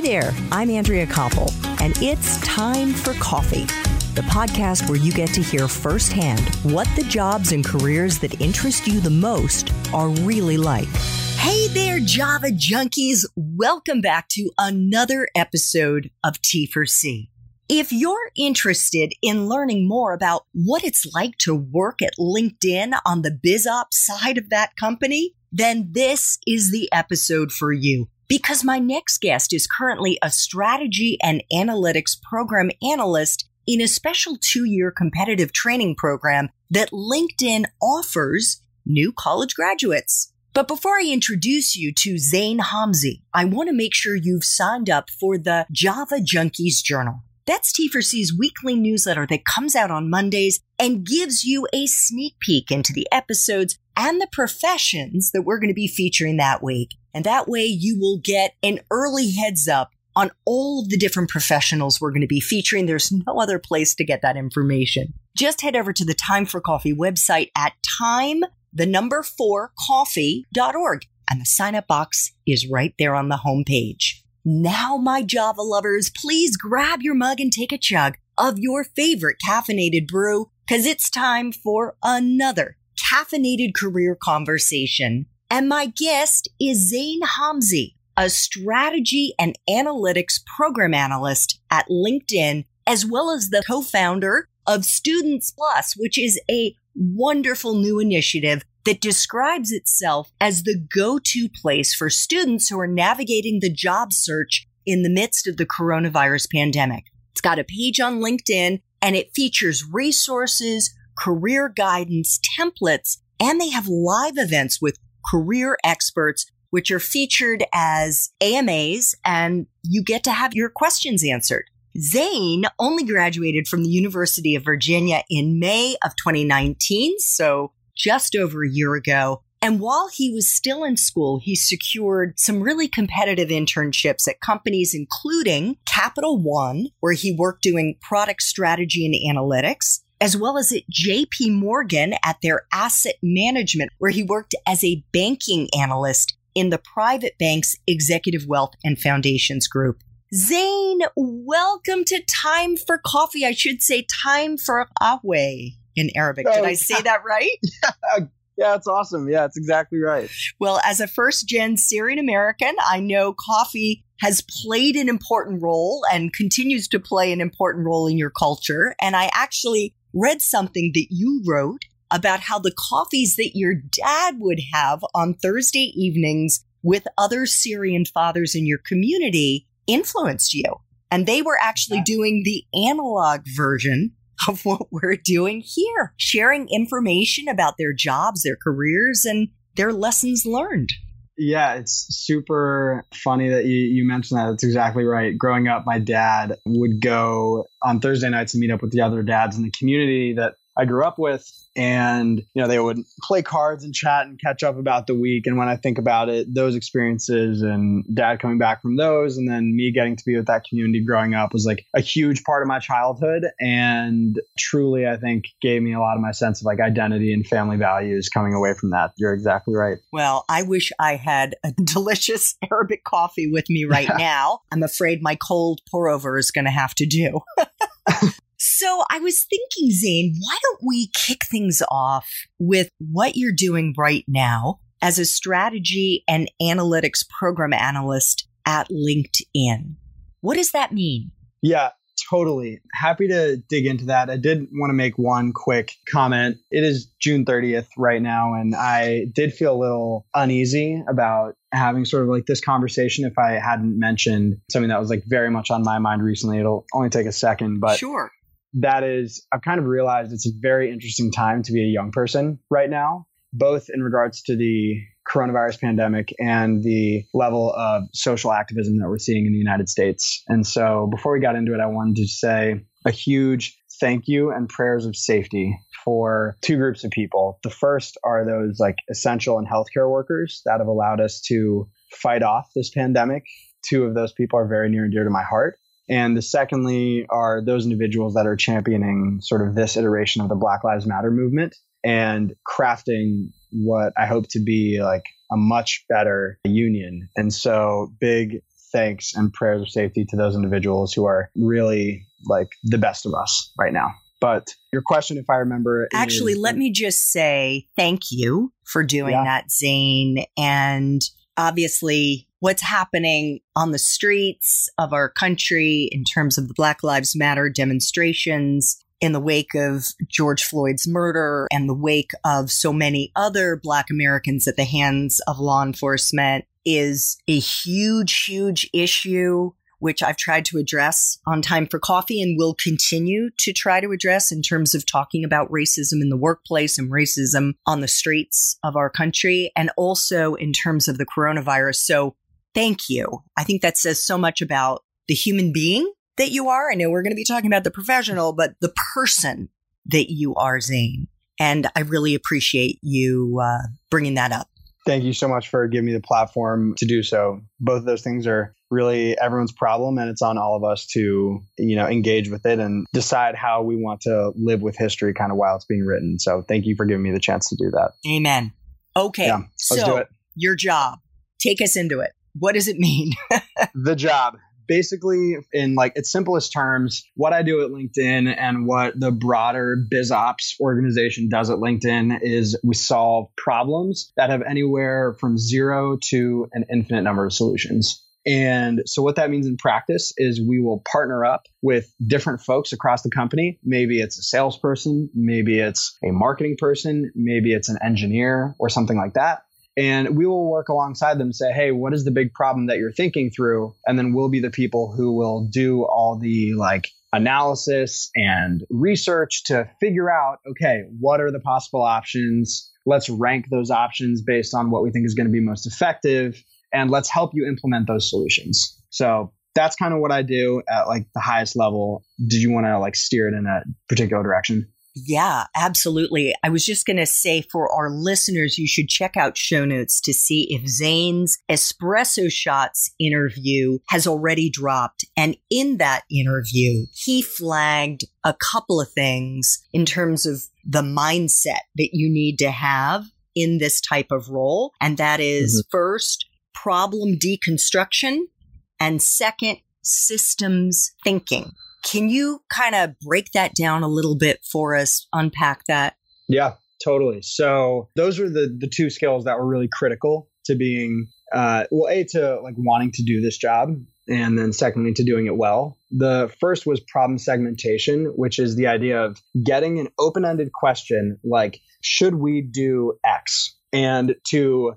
Hi there, I'm Andrea Koppel, and it's time for coffee, the podcast where you get to hear firsthand what the jobs and careers that interest you the most are really like. Hey there, Java junkies. Welcome back to another episode of T for C. If you're interested in learning more about what it's like to work at LinkedIn on the BizOps side of that company, then this is the episode for you. Because my next guest is currently a strategy and analytics program analyst in a special two year competitive training program that LinkedIn offers new college graduates. But before I introduce you to Zane Homsi, I want to make sure you've signed up for the Java Junkies Journal. That's T4C's weekly newsletter that comes out on Mondays and gives you a sneak peek into the episodes and the professions that we're going to be featuring that week. And that way you will get an early heads up on all of the different professionals we're going to be featuring. There's no other place to get that information. Just head over to the Time for Coffee website at time, the number four coffee.org. And the sign up box is right there on the homepage. Now, my Java lovers, please grab your mug and take a chug of your favorite caffeinated brew because it's time for another caffeinated career conversation. And my guest is Zane Homsi, a strategy and analytics program analyst at LinkedIn, as well as the co-founder of Students Plus, which is a wonderful new initiative that describes itself as the go-to place for students who are navigating the job search in the midst of the coronavirus pandemic. It's got a page on LinkedIn and it features resources, career guidance, templates, and they have live events with career experts, which are featured as AMAs and you get to have your questions answered. Zane only graduated from the University of Virginia in May of 2019, so just over a year ago. And while he was still in school, he secured some really competitive internships at companies including Capital One, where he worked doing product strategy and analytics, as well as at JP Morgan at their asset management, where he worked as a banking analyst in the private bank's executive wealth and foundations group. Zane, welcome to Time for Coffee. I should say Time for Ahwe in Arabic. Did I oh, say that right? yeah, it's awesome. Yeah, it's exactly right. Well, as a first gen Syrian American, I know coffee has played an important role and continues to play an important role in your culture. And I actually read something that you wrote about how the coffees that your dad would have on Thursday evenings with other Syrian fathers in your community influenced you. And they were actually doing the analog version of what we're doing here, sharing information about their jobs, their careers, and their lessons learned. Yeah, it's super funny that you, you mentioned that. That's exactly right. Growing up, my dad would go on Thursday nights and meet up with the other dads in the community that I grew up with and you know they would play cards and chat and catch up about the week. And when i think about it those experiences and dad coming back from those and then me getting to be with that community growing up was like a huge part of my childhood. And truly i think gave me a lot of my sense of like identity and family values coming away from that. You're exactly right. Well i wish i had a delicious arabic coffee with me right now. I'm afraid my cold pour over is going to have to do So I was thinking, Zane, why don't we kick things off with what you're doing right now as a strategy and analytics program analyst at LinkedIn? What does that mean? Yeah, totally. Happy to dig into that. I did want to make one quick comment. It is June 30th right now, and I did feel a little uneasy about having sort of like this conversation if I hadn't mentioned something that was like very much on my mind recently. It'll only take a second, but sure that is, I've kind of realized it's a very interesting time to be a young person right now, both in regards to the coronavirus pandemic and the level of social activism that we're seeing in the United States. And so before we got into it, I wanted to say a huge thank you and prayers of safety for two groups of people. The first are those like essential and healthcare workers that have allowed us to fight off this pandemic. Two of those people are very near and dear to my heart. And the secondly are those individuals that are championing sort of this iteration of the Black Lives Matter movement and crafting what I hope to be like a much better union. And so big thanks and prayers of safety to those individuals who are really like the best of us right now. But your question, if I remember, actually, is, let me just say thank you for doing yeah. that, Zane. And obviously, what's happening on the streets of our country in terms of the Black Lives Matter demonstrations in the wake of George Floyd's murder and the wake of so many other Black Americans at the hands of law enforcement is a huge, huge issue which I've tried to address on Time for Coffee and will continue to try to address in terms of talking about racism in the workplace and racism on the streets of our country, and also in terms of the coronavirus. So thank you. I think that says so much about the human being that you are. I know we're going to be talking about the professional, but the person that you are, Zane. And I really appreciate you uh, bringing that up. Thank you so much for giving me the platform to do so. Both of those things are really everyone's problem and it's on all of us to you know engage with it and decide how we want to live with history kind of while it's being written so thank you for giving me the chance to do that amen okay yeah, let's so do it. your job take us into it what does it mean the job basically in like its simplest terms what i do at linkedin and what the broader bizops organization does at linkedin is we solve problems that have anywhere from zero to an infinite number of solutions and so, what that means in practice is we will partner up with different folks across the company. Maybe it's a salesperson, maybe it's a marketing person, maybe it's an engineer or something like that. And we will work alongside them, say, hey, what is the big problem that you're thinking through? And then we'll be the people who will do all the like analysis and research to figure out, okay, what are the possible options? Let's rank those options based on what we think is going to be most effective and let's help you implement those solutions. So that's kind of what I do at like the highest level. Did you want to like steer it in a particular direction? Yeah, absolutely. I was just going to say for our listeners, you should check out show notes to see if Zane's Espresso Shots interview has already dropped. And in that interview, he flagged a couple of things in terms of the mindset that you need to have in this type of role. And that is, mm-hmm. first, problem deconstruction, and second, systems thinking. Can you kind of break that down a little bit for us, unpack that? Yeah, totally. So those are the the two skills that were really critical to being uh, well, a to like wanting to do this job, and then secondly to doing it well. The first was problem segmentation, which is the idea of getting an open ended question like, should we do X? And to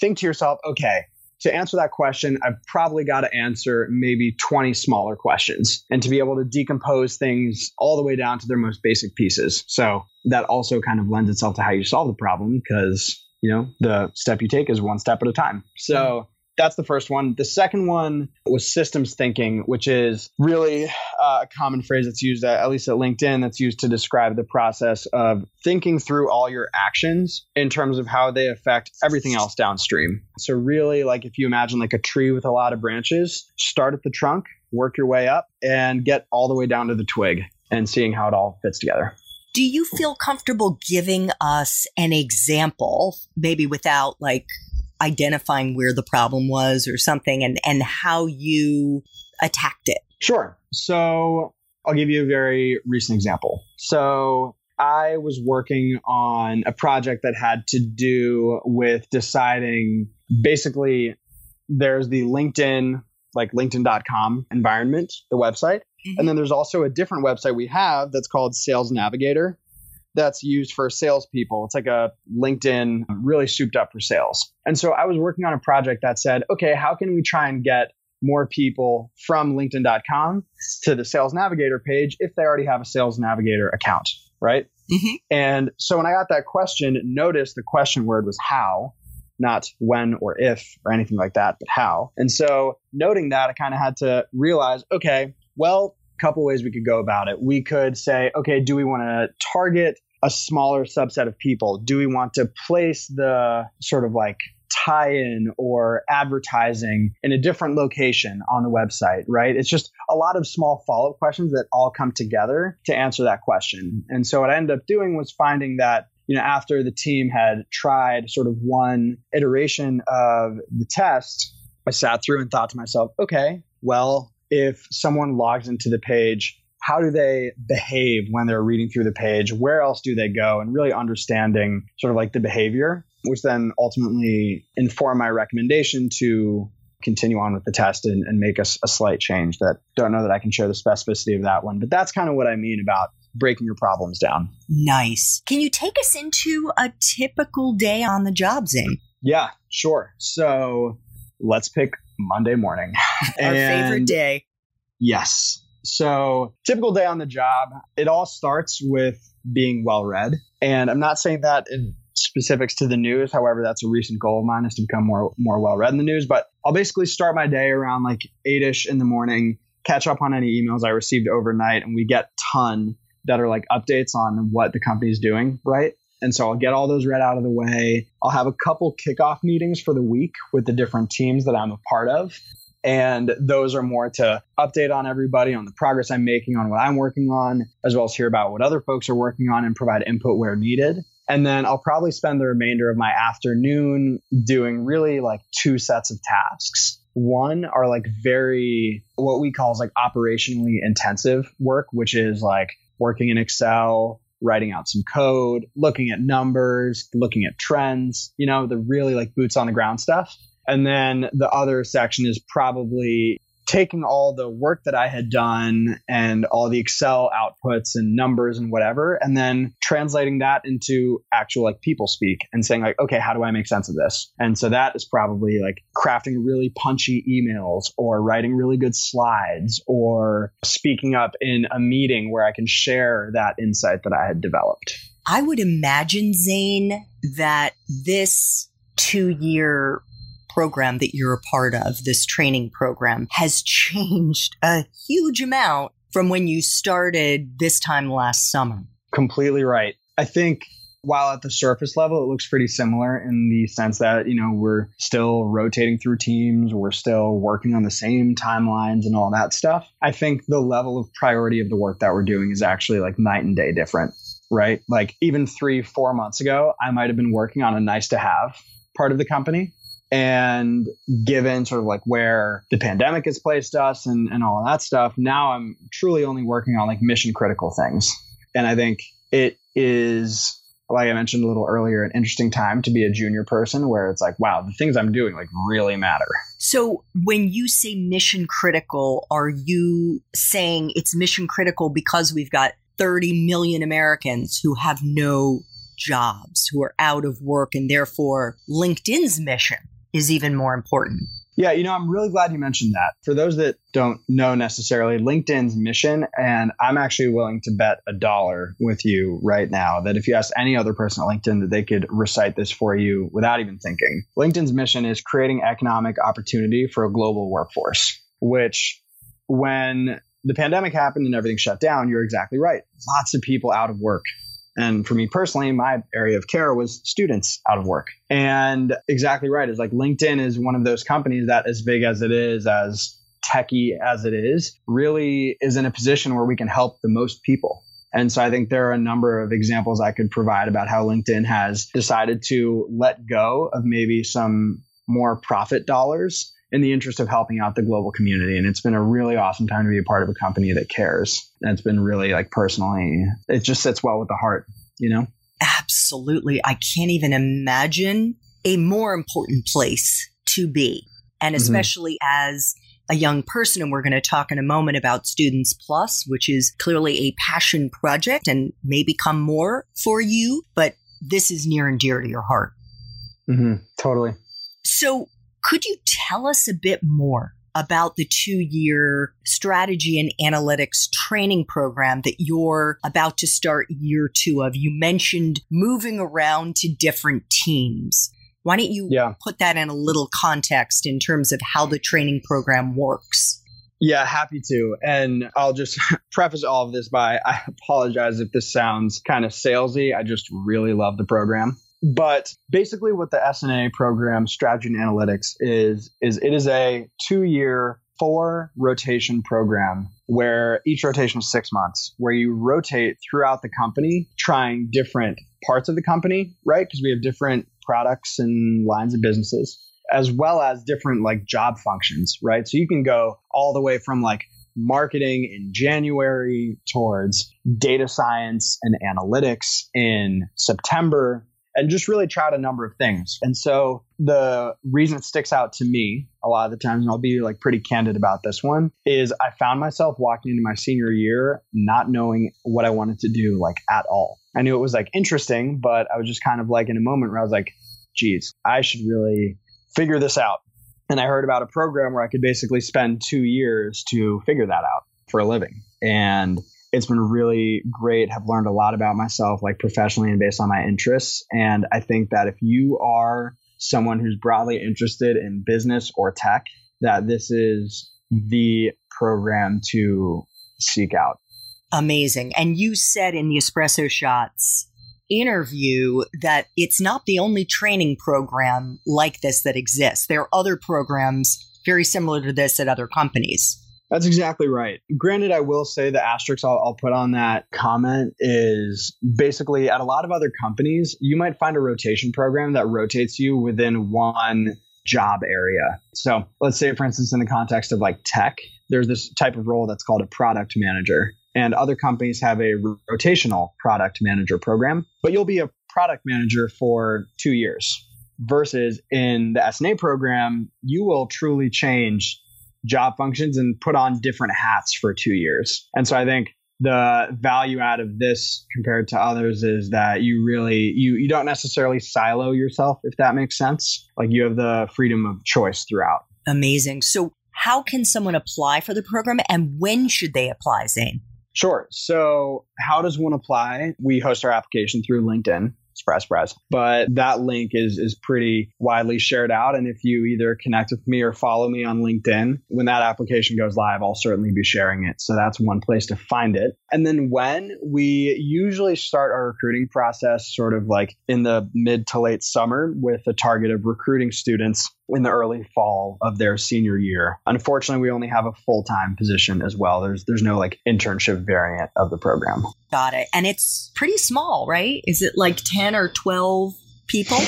think to yourself, okay, to answer that question, I've probably got to answer maybe 20 smaller questions and to be able to decompose things all the way down to their most basic pieces. So that also kind of lends itself to how you solve the problem because, you know, the step you take is one step at a time. So that's the first one. The second one was systems thinking, which is really uh, a common phrase that's used, at, at least at LinkedIn, that's used to describe the process of thinking through all your actions in terms of how they affect everything else downstream. So, really, like if you imagine like a tree with a lot of branches, start at the trunk, work your way up, and get all the way down to the twig and seeing how it all fits together. Do you feel comfortable giving us an example, maybe without like identifying where the problem was or something and, and how you attacked it? Sure. So I'll give you a very recent example. So I was working on a project that had to do with deciding basically there's the LinkedIn, like LinkedIn.com environment, the website. Mm-hmm. And then there's also a different website we have that's called Sales Navigator that's used for salespeople. It's like a LinkedIn really souped up for sales. And so I was working on a project that said, okay, how can we try and get more people from LinkedIn.com to the Sales Navigator page if they already have a Sales Navigator account, right? Mm-hmm. And so when I got that question, notice the question word was how, not when or if or anything like that, but how. And so noting that, I kind of had to realize, okay, well, a couple ways we could go about it. We could say, okay, do we want to target a smaller subset of people? Do we want to place the sort of like tie in or advertising in a different location on the website, right? It's just a lot of small follow up questions that all come together to answer that question. And so what I ended up doing was finding that you know, after the team had tried sort of one iteration of the test, I sat through and thought to myself, okay, well, if someone logs into the page, how do they behave when they're reading through the page? Where else do they go? And really understanding sort of like the behavior, which then ultimately inform my recommendation to continue on with the test and, and make a, a slight change that don't know that I can share the specificity of that one. But that's kind of what I mean about breaking your problems down. Nice. Can you take us into a typical day on the job, Zane? Yeah, sure. So let's pick Monday morning. Our and favorite day. Yes. So, typical day on the job, it all starts with being well read. And I'm not saying that in specifics to the news. However, that's a recent goal of mine is to become more more well read in the news. But I'll basically start my day around like eight ish in the morning, catch up on any emails I received overnight, and we get ton that are like updates on what the company's doing, right? And so I'll get all those read out of the way. I'll have a couple kickoff meetings for the week with the different teams that I'm a part of. And those are more to update on everybody on the progress I'm making on what I'm working on, as well as hear about what other folks are working on and provide input where needed. And then I'll probably spend the remainder of my afternoon doing really like two sets of tasks. One are like very, what we call is like operationally intensive work, which is like working in Excel, writing out some code, looking at numbers, looking at trends, you know, the really like boots on the ground stuff. And then the other section is probably taking all the work that I had done and all the Excel outputs and numbers and whatever, and then translating that into actual like people speak and saying like, okay, how do I make sense of this? And so that is probably like crafting really punchy emails or writing really good slides or speaking up in a meeting where I can share that insight that I had developed. I would imagine, Zane, that this two year program that you're a part of, this training program, has changed a huge amount from when you started this time last summer. Completely right. I think while at the surface level, it looks pretty similar in the sense that, you know, we're still rotating through teams, we're still working on the same timelines and all that stuff. I think the level of priority of the work that we're doing is actually like night and day different, right? Like even three, four months ago, I might have been working on a nice to have part of the company. And given sort of like where the pandemic has placed us and, and all of that stuff, now I'm truly only working on like mission critical things. And I think it is, like I mentioned a little earlier, an interesting time to be a junior person where it's like, wow, the things I'm doing like really matter. So when you say mission critical, are you saying it's mission critical because we've got 30 million Americans who have no jobs, who are out of work, and therefore LinkedIn's mission is even more important. Yeah, you know, I'm really glad you mentioned that. For those that don't know necessarily, LinkedIn's mission, and I'm actually willing to bet a dollar with you right now that if you ask any other person at LinkedIn that they could recite this for you without even thinking. LinkedIn's mission is creating economic opportunity for a global workforce, which when the pandemic happened and everything shut down, you're exactly right. Lots of people out of work. And for me personally, my area of care was students out of work. And exactly right. It's like LinkedIn is one of those companies that, as big as it is, as techy as it is, really is in a position where we can help the most people. And so I think there are a number of examples I could provide about how LinkedIn has decided to let go of maybe some more profit dollars in the interest of helping out the global community. And it's been a really awesome time to be a part of a company that cares. And it's been really like personally, it just sits well with the heart, you know? Absolutely. I can't even imagine a more important place to be. And mm-hmm. especially mm-hmm. as a young person, and we're going to talk in a moment about Students Plus, which is clearly a passion project and may become more for you, but this is near and dear to your heart. Mm-hmm. Totally. So, could you tell us a bit more about the two year strategy and analytics training program that you're about to start year two of? You mentioned moving around to different teams. Why don't you yeah. put that in a little context in terms of how the training program works? Yeah, happy to. And I'll just preface all of this by I apologize if this sounds kind of salesy. I just really love the program. But basically, what the SNA program, Strategy and Analytics, is is it is a two year, four rotation program where each rotation is six months, where you rotate throughout the company, trying different parts of the company, right? Because we have different products and lines of businesses. as well as different like job functions, right? So you can go all the way from like marketing in January towards data science and analytics in September and just really tried a number of things. And so the reason it sticks out to me a lot of the times, and I'll be like pretty candid about this one, is I found myself walking into my senior year not knowing what I wanted to do like at all. I knew it was like interesting, but I was just kind of like in a moment where I was like, geez, I should really figure this out. And I heard about a program where I could basically spend two years to figure that out for a living. And it's been really great. Have learned a lot about myself, like professionally and based on my interests. And I think that if you are someone who's broadly interested in business or tech, that this is the program to seek out. Amazing. And you said in the Espresso Shots interview that it's not the only training program like this that exists. There are other programs very similar to this at other companies. That's exactly right. Granted, I will say the asterisk I'll, I'll, put on that comment is basically at a lot of other companies, you might find a rotation program that rotates you within one job area. So let's say, for instance, in the context of like tech, there's this type of role that's called a product manager. And other companies have a rotational product manager program, but you'll be a product manager for two years. Versus in the SNA program, you will truly change job functions and put on different hats for two years. And so I think the value out of this compared to others is that you really you you don't necessarily silo yourself if that makes sense like you have the freedom of choice throughout amazing so how can someone apply for the program and when should they apply zane Sure. So, how does one apply? We host our application through LinkedIn. Express Press. But that link is is pretty widely shared out. And if you either connect with me or follow me on LinkedIn, when that application goes live, I'll certainly be sharing it. So that's one place to find it. And then when we usually start our recruiting process sort of like in the mid to late summer with a target of recruiting students in the early fall of their senior year. Unfortunately, we only have a full-time position as well. There's there's no like internship variant of the program. Got it. And it's pretty small, right? Is it like 10 or 12 people?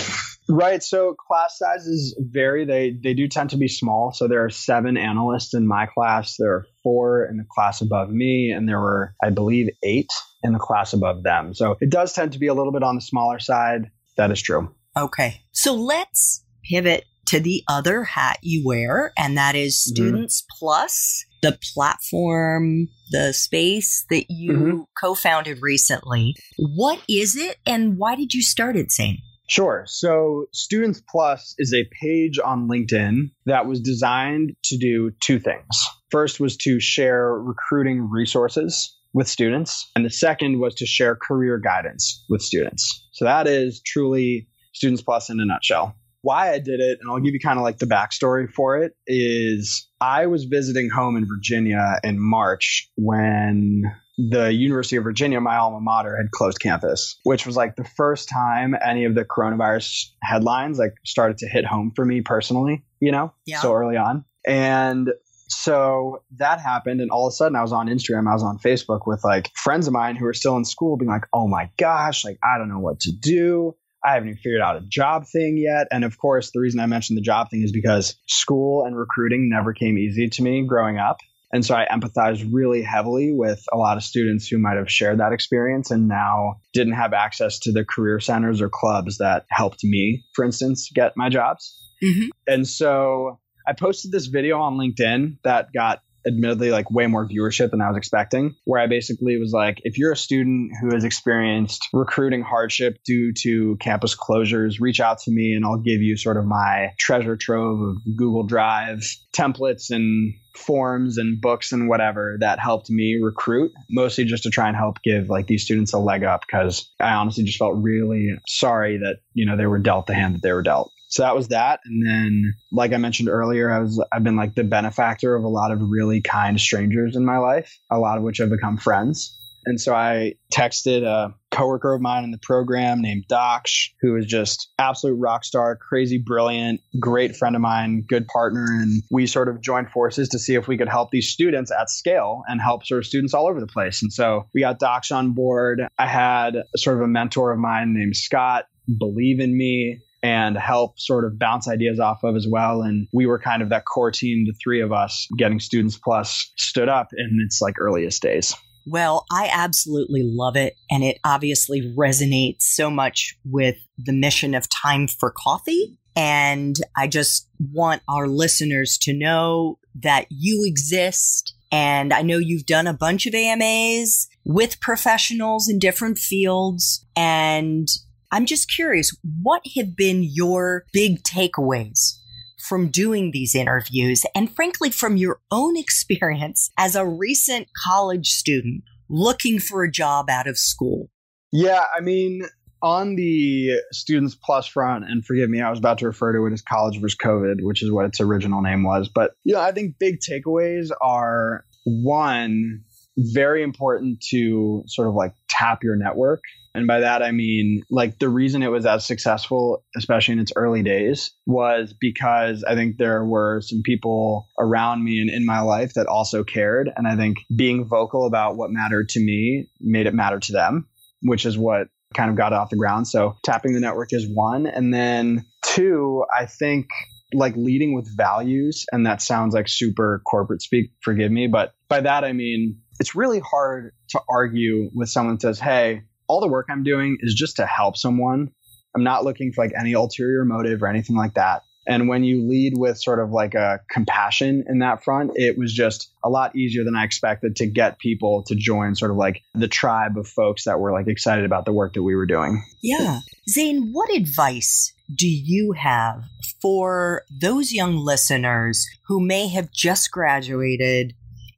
Right. So class sizes vary. They they do tend to be small. So there are seven analysts in my class. There are four in the class above me, and there were, I believe, eight in the class above them. So it does tend to be a little bit on the smaller side. That is true. Okay. So let's pivot to the other hat you wear, and that is mm-hmm. Students mm-hmm. Plus, the platform, the space that you mm-hmm. co founded recently. What is it, and why did you start it, Zane? Sure. So, Students Plus is a page on LinkedIn that was designed to do two things. First was to share recruiting resources with students, and the second was to share career guidance with students. So, that is truly Students Plus in a nutshell why I did it, and I'll give you kind of like the backstory for it, is I was visiting home in Virginia in March when the University of Virginia, my alma mater, had closed campus, which was like the first time any of the coronavirus headlines like started to hit home for me personally, you know, yeah. so early on. And so that happened and all of a sudden i was on instagram i was on facebook with like friends of mine who were still in school being like oh my gosh like i don't know what to do I haven't even figured out a job thing yet. And of course, the reason I mentioned the job thing is because school and recruiting never came easy to me growing up. And so I empathize really heavily with a lot of students who might have shared that experience and now didn't have access to the career centers or clubs that helped me, for instance, get my jobs. Mm-hmm. And so I posted this video on LinkedIn that got admittedly like way more viewership than I was expecting, where I basically was like, if you're a student who has experienced recruiting hardship due to campus closures, reach out to me and I'll give you sort of my treasure trove of Google Drive templates and forms and books and whatever that helped me recruit, mostly just to try and help give like these students a leg up because I honestly just felt really sorry that, you know, they were dealt the hand that they were dealt. So that was that. And then, like I mentioned earlier, I was I've been like the benefactor of a lot of really kind strangers in my life, a lot of which have become friends. And so I texted a coworker of mine in the program named Daksh, who is just absolute rock star, crazy brilliant, great friend of mine, good partner. And we sort of joined forces to see if we could help these students at scale and help sort of students all over the place. And so we got Daksh on board. I had sort of a mentor of mine named Scott believe in me and help sort of bounce ideas off of as well. And we were kind of that core team, the three of us getting Students Plus stood up in its like earliest days. Well, I absolutely love it. And it obviously resonates so much with the mission of Time for Coffee. And I just want our listeners to know that you exist. And I know you've done a bunch of AMAs with professionals in different fields. And I'm just curious, what have been your big takeaways from doing these interviews and frankly from your own experience as a recent college student looking for a job out of school? Yeah, I mean, on the Students Plus front, and forgive me, I was about to refer to it as College versus COVID, which is what its original name was. But yeah, I think big takeaways are one, very important to sort of like tap your network. And by that, I mean, like the reason it was as successful, especially in its early days, was because I think there were some people around me and in my life that also cared. And I think being vocal about what mattered to me made it matter to them, which is what kind of got off the ground. So tapping the network is one. And then two, I think like leading with values. And that sounds like super corporate speak, forgive me. But by that, I mean, it's really hard to argue with someone that says, Hey, all the work I'm doing is just to help someone. I'm not looking for like any ulterior motive or anything like that. And when you lead with sort of like a compassion in that front, it was just a lot easier than I expected to get people to join sort of like the tribe of folks that were like excited about the work that we were doing. Yeah. Zane, what advice do you have for those young listeners who may have just graduated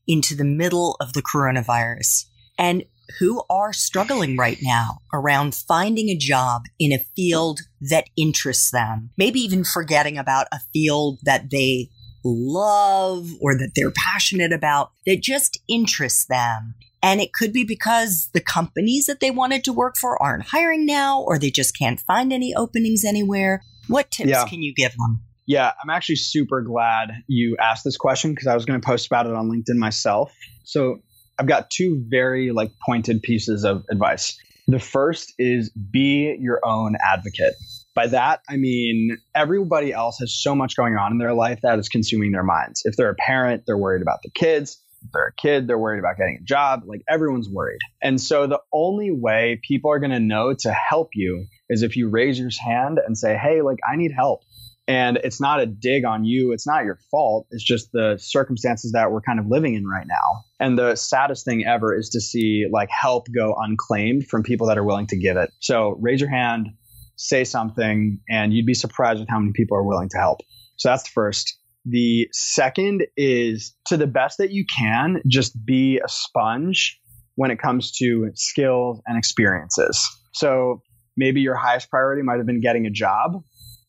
into the middle of the coronavirus and who are struggling right now around finding a job in a field that interests them, maybe even forgetting about a field that they love or that they're passionate about that just interests them. And it could be because the companies that they wanted to work for aren't hiring now or they just can't find any openings anywhere. What tips yeah. can you give them? Yeah, I'm actually super glad you asked this question because I was going to post about it on LinkedIn myself. So I've got two very like pointed pieces of advice. The first is be your own advocate. By that, I mean everybody else has so much going on in their life that is consuming their minds. If they're a parent, they're worried about the kids. If they're a kid, they're worried about getting a job. Like everyone's worried. And so the only way people are going to know to help you is if you raise your hand and say, Hey, like I need help. And it's not a dig on you. It's not your fault. It's just the circumstances that we're kind of living in right now. And the saddest thing ever is to see like help go unclaimed from people that are willing to give it. So raise your hand, say something, and you'd be surprised with how many people are willing to help. So that's the first. The second is to the best that you can, just be a sponge when it comes to skills and experiences. So maybe your highest priority might have been getting a job,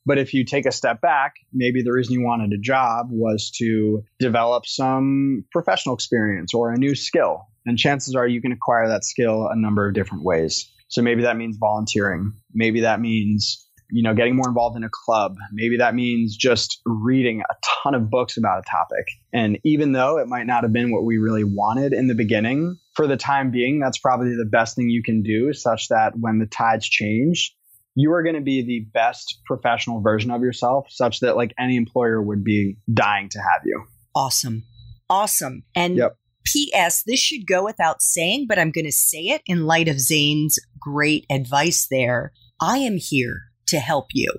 but if you take a step back, maybe the reason you wanted a job was to develop some professional experience or a new skill. And chances are you can acquire that skill a number of different ways. So maybe that means volunteering. Maybe that means, you know, getting more involved in a club. Maybe that means just reading a ton of books about a topic. And even though it might not have been what we really wanted in the beginning, for the time being, that's probably the best thing you can do such that when the tides change, you are going to be the best professional version of yourself such that like any employer would be dying to have you. Awesome. Awesome. And yep. P.S. This should go without saying, but I'm going to say it in light of Zane's great advice there. I am here to help you.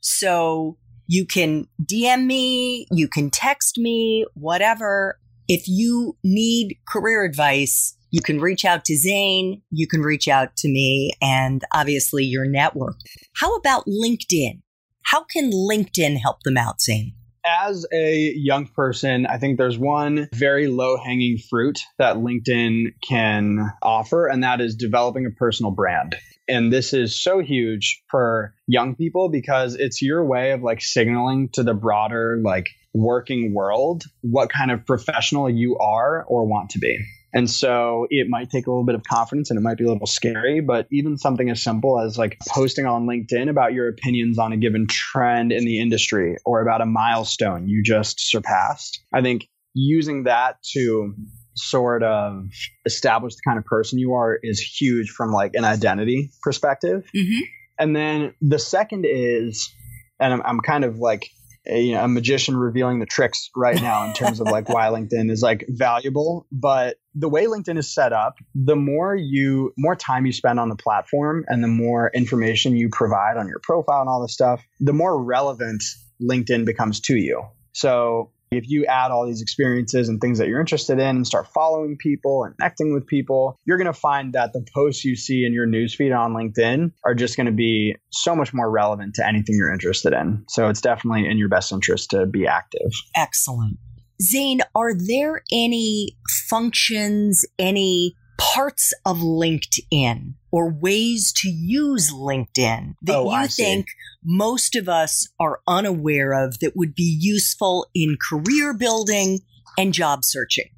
So you can DM me, you can text me, whatever. If you need career advice, you can reach out to Zane, you can reach out to me, and obviously your network. How about LinkedIn? How can LinkedIn help them out, Zane? As a young person, I think there's one very low hanging fruit that LinkedIn can offer, and that is developing a personal brand. And this is so huge for young people because it's your way of like signaling to the broader, like working world what kind of professional you are or want to be. And so it might take a little bit of confidence and it might be a little scary, but even something as simple as like posting on LinkedIn about your opinions on a given trend in the industry or about a milestone you just surpassed. I think using that to sort of establish the kind of person you are is huge from like an identity perspective. Mm-hmm. And then the second is, and I'm, I'm kind of like a, you know, a magician revealing the tricks right now in terms of like why LinkedIn is like valuable. But the way LinkedIn is set up, the more you, more time you spend on the platform and the more information you provide on your profile and all this stuff, the more relevant LinkedIn becomes to you. So if you add all these experiences and things that you're interested in and start following people and connecting with people, you're going to find that the posts you see in your newsfeed on LinkedIn are just going to be so much more relevant to anything you're interested in. So it's definitely in your best interest to be active. Excellent. Zane, are there any functions, any parts of LinkedIn or ways to use LinkedIn that oh, you I think see. most of us are unaware of that would be useful in career building and job searching?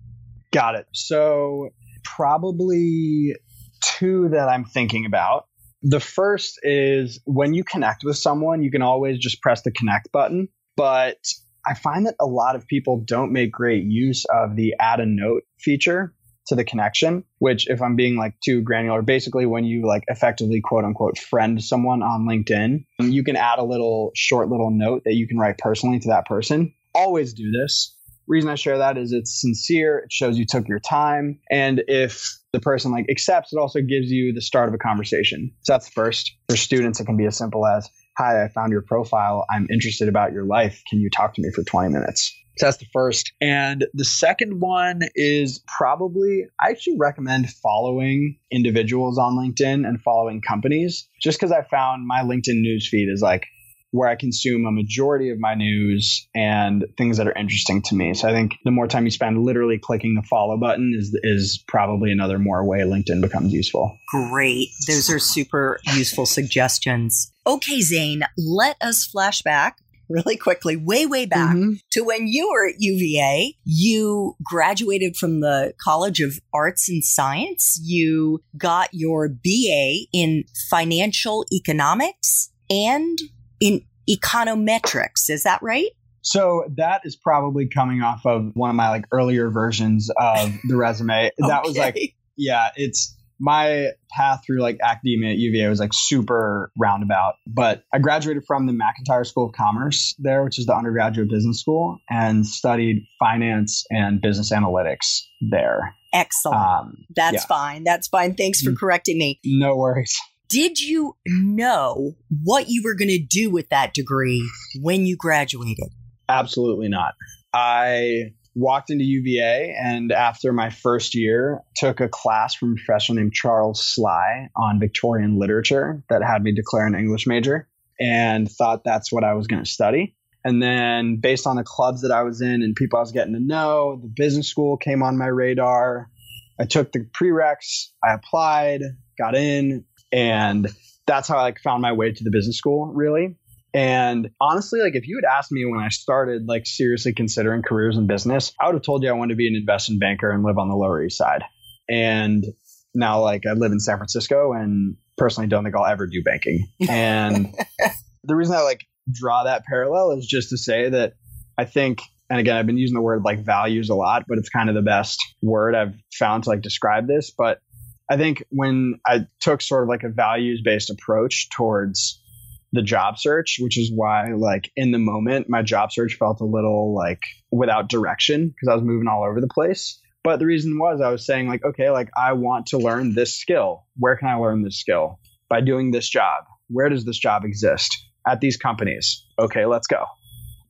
Got it. So, probably two that I'm thinking about. The first is when you connect with someone, you can always just press the connect button. But I find that a lot of people don't make great use of the add a note feature to the connection, which if I'm being like too granular, basically when you like effectively quote unquote friend someone on LinkedIn, you can add a little short little note that you can write personally to that person. Always do this. Reason I share that is it's sincere. It shows you took your time. And if the person like accepts, it also gives you the start of a conversation. So that's first. For students, it can be as simple as, Hi, I found your profile. I'm interested about your life. Can you talk to me for 20 minutes? So that's the first. And the second one is probably, I actually recommend following individuals on LinkedIn and following companies just because I found my LinkedIn newsfeed is like where I consume a majority of my news and things that are interesting to me. So I think the more time you spend literally clicking the follow button is is probably another more way LinkedIn becomes useful. Great. Those are super useful suggestions. Okay, Zane, let us flash back really quickly, way, way back mm-hmm. to when you were at UVA. You graduated from the College of Arts and Science. You got your BA in financial economics and in econometrics. Is that right? So that is probably coming off of one of my like earlier versions of the resume. okay. That was like, yeah, it's my path through like academia at UVA was like super roundabout. But I graduated from the McIntire School of Commerce there, which is the undergraduate business school, and studied finance and business analytics there. Excellent. Um, That's yeah. fine. That's fine. Thanks for mm. correcting me. No worries. Did you know what you were going to do with that degree when you graduated? Absolutely not. I walked into UVA and after my first year took a class from a professor named Charles Sly on Victorian literature that had me declare an English major and thought that's what I was going to study. And then based on the clubs that I was in and people I was getting to know, the business school came on my radar. I took the prereqs, I applied, got in, and that's how I like found my way to the business school really. And honestly, like if you had asked me when I started like seriously considering careers in business, I would have told you I wanted to be an investment banker and live on the Lower East Side. And now like I live in San Francisco and personally don't think I'll ever do banking. And the reason I like draw that parallel is just to say that I think and again I've been using the word like values a lot, but it's kind of the best word I've found to like describe this, but I think when I took sort of like a values based approach towards the job search, which is why like in the moment my job search felt a little like without direction because I was moving all over the place. But the reason was I was saying like, okay, like I want to learn this skill. Where can I learn this skill? By doing this job. Where does this job exist? At these companies. Okay, let's go.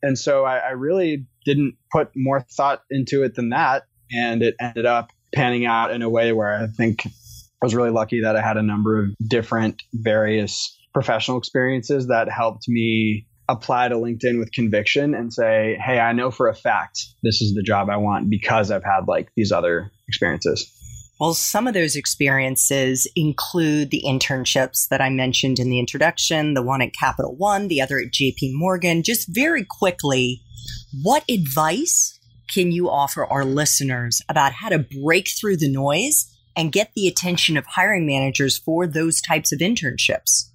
And so I, I really didn't put more thought into it than that. And it ended up panning out in a way where I think was really lucky that I had a number of different various professional experiences that helped me apply to LinkedIn with conviction and say, hey, I know for a fact this is the job I want because I've had like these other experiences. Well, some of those experiences include the internships that I mentioned in the introduction, the one at Capital One, the other at JP Morgan. Just very quickly, what advice can you offer our listeners about how to break through the noise and get the attention of hiring managers for those types of internships?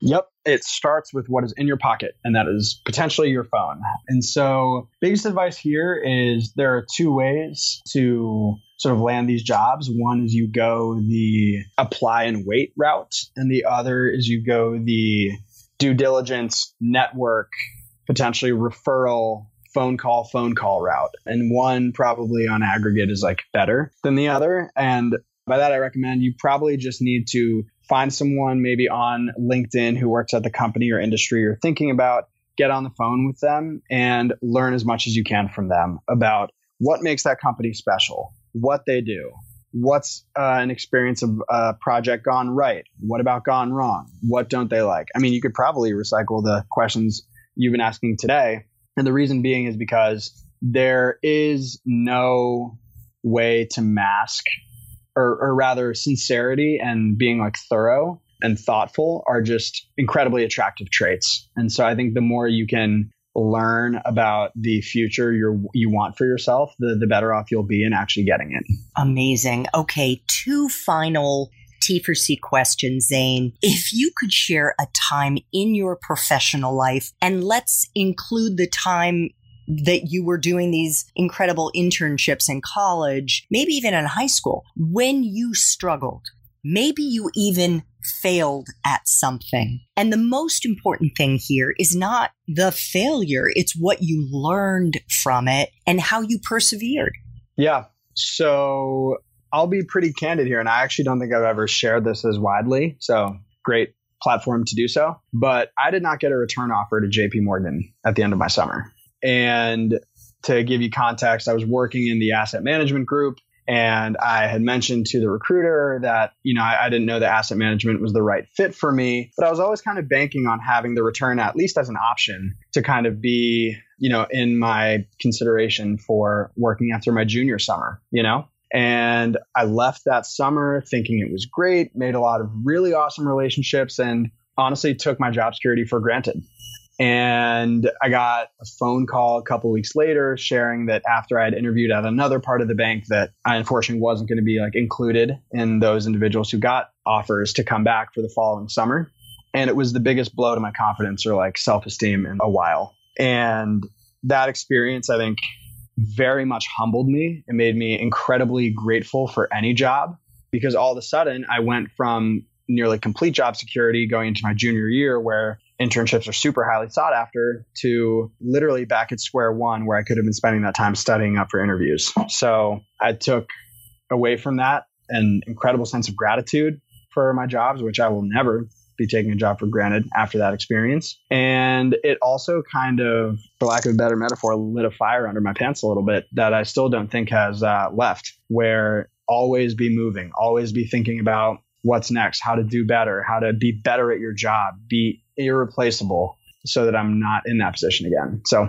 Yep. It starts with what is in your pocket, and that is potentially your phone. And so, biggest advice here is there are two ways to sort of land these jobs. One is you go the apply and wait route, and the other is you go the due diligence, network, potentially referral, phone call, phone call route. And one probably on aggregate is like better than the other. And by that, I recommend you probably just need to find someone maybe on LinkedIn who works at the company or industry you're thinking about, get on the phone with them and learn as much as you can from them about what makes that company special, what they do, what's uh, an experience of a project gone right, what about gone wrong, what don't they like. I mean, you could probably recycle the questions you've been asking today. And the reason being is because there is no way to mask or, or rather sincerity and being like thorough and thoughtful are just incredibly attractive traits. And so I think the more you can learn about the future you you want for yourself, the the better off you'll be in actually getting it. Amazing. Okay, two final T for C question, Zane. If you could share a time in your professional life, and let's include the time that you were doing these incredible internships in college, maybe even in high school, when you struggled. Maybe you even failed at something. And the most important thing here is not the failure, it's what you learned from it and how you persevered. Yeah. So I'll be pretty candid here, and I actually don't think I've ever shared this as widely. So great platform to do so. But I did not get a return offer to JP Morgan at the end of my summer. And to give you context, I was working in the asset management group and I had mentioned to the recruiter that, you know, I, I, didn't know that asset management was the right fit for me, but I was always kind of banking on having the return at least as an option to kind of be, you know, in my consideration for working after my junior summer, you know? And I left that summer thinking it was great, made a lot of really awesome relationships, and honestly took my job security for granted. And I got a phone call a couple weeks later sharing that after I had interviewed at another part of the bank that I unfortunately wasn't going to be like included in those individuals who got offers to come back for the following summer. And it was the biggest blow to my confidence or like self-esteem in a while. And that experience, I think, very much humbled me. It made me incredibly grateful for any job because all of a sudden I went from nearly complete job security going into my junior year where internships are super highly sought after to literally back at square one where I could have been spending that time studying up for interviews. So I took away from that an incredible sense of gratitude for my jobs, which I will never be taking a job for granted after that experience. And it also kind of, for lack of a better metaphor, lit a fire under my pants a little bit that I still don't think has uh, left, where always be moving, always be thinking about what's next, how to do better, how to be better at your job, be irreplaceable so that I'm not in that position again. So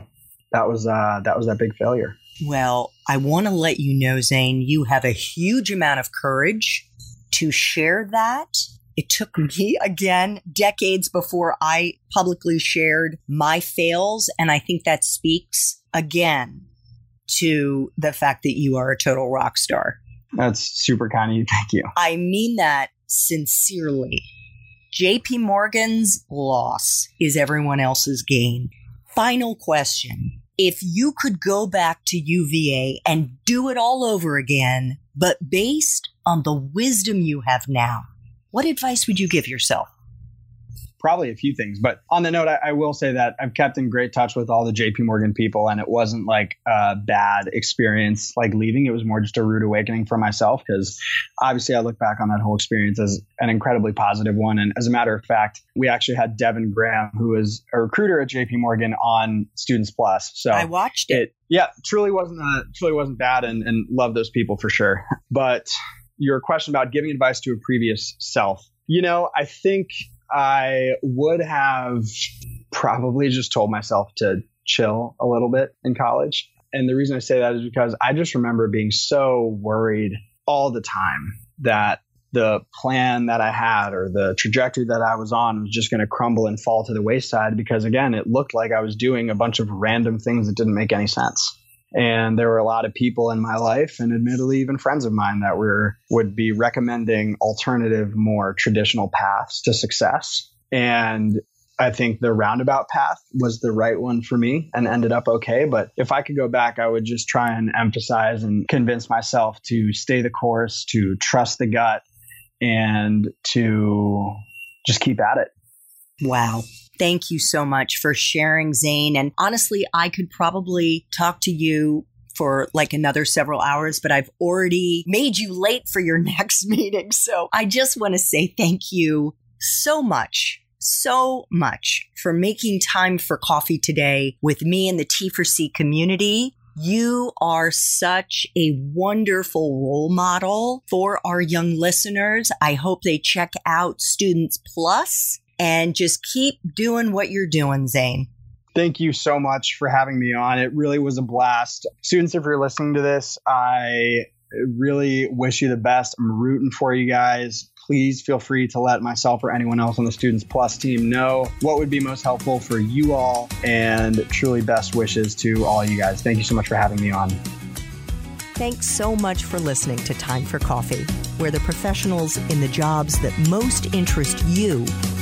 that was uh, that was that big failure. Well, I want to let you know, Zane, you have a huge amount of courage to share that. It took me again decades before I publicly shared my fails. And I think that speaks again to the fact that you are a total rock star. That's super kind of you. Thank you. I mean that sincerely. JP Morgan's loss is everyone else's gain. Final question. If you could go back to UVA and do it all over again, but based on the wisdom you have now, what advice would you give yourself? probably a few things. But on the note, I, I, will say that I've kept in great touch with all the JP Morgan people, and it wasn't like a bad experience like leaving. It was more just a rude awakening for myself because obviously I look back on that whole experience as an incredibly positive one. And as a matter of fact, we actually had Devin Graham, who is a recruiter at JP Morgan on Students Plus. So I watched it. it yeah, truly wasn't a, truly wasn't bad, and, and love those people for sure. But your question about giving advice to a previous self, you know, I think I would have probably just told myself to chill a little bit in college. And the reason I say that is because I just remember being so worried all the time that the plan that I had or the trajectory that I was on was just going to crumble and fall to the wayside because, again, it looked like I was doing a bunch of random things that didn't make any sense. And there were a lot of people in my life, and admittedly, even friends of mine that were would be recommending alternative, more traditional paths to success. And I think the roundabout path was the right one for me and ended up okay. But if I could go back, I would just try and emphasize and convince myself to stay the course, to trust the gut, and to just keep at it. Wow. Thank you so much for sharing, Zane. And honestly, I could probably talk to you for like another several hours, but I've already made you late for your next meeting. So I just want to say thank you so much so much for making time for coffee today with me and the T4C community. You are such a wonderful role model for our young listeners. I hope they check out Students Plus and just keep doing what you're doing, Zane. Thank you so much for having me on. It really was a blast. Students, if you're listening to this, I really wish you the best. I'm rooting for you guys. Please feel free to let myself or anyone else on the Students Plus team know what would be most helpful for you all. And truly, best wishes to all you guys. Thank you so much for having me on. Thanks so much for listening to Time for Coffee, where the professionals in the jobs that most interest you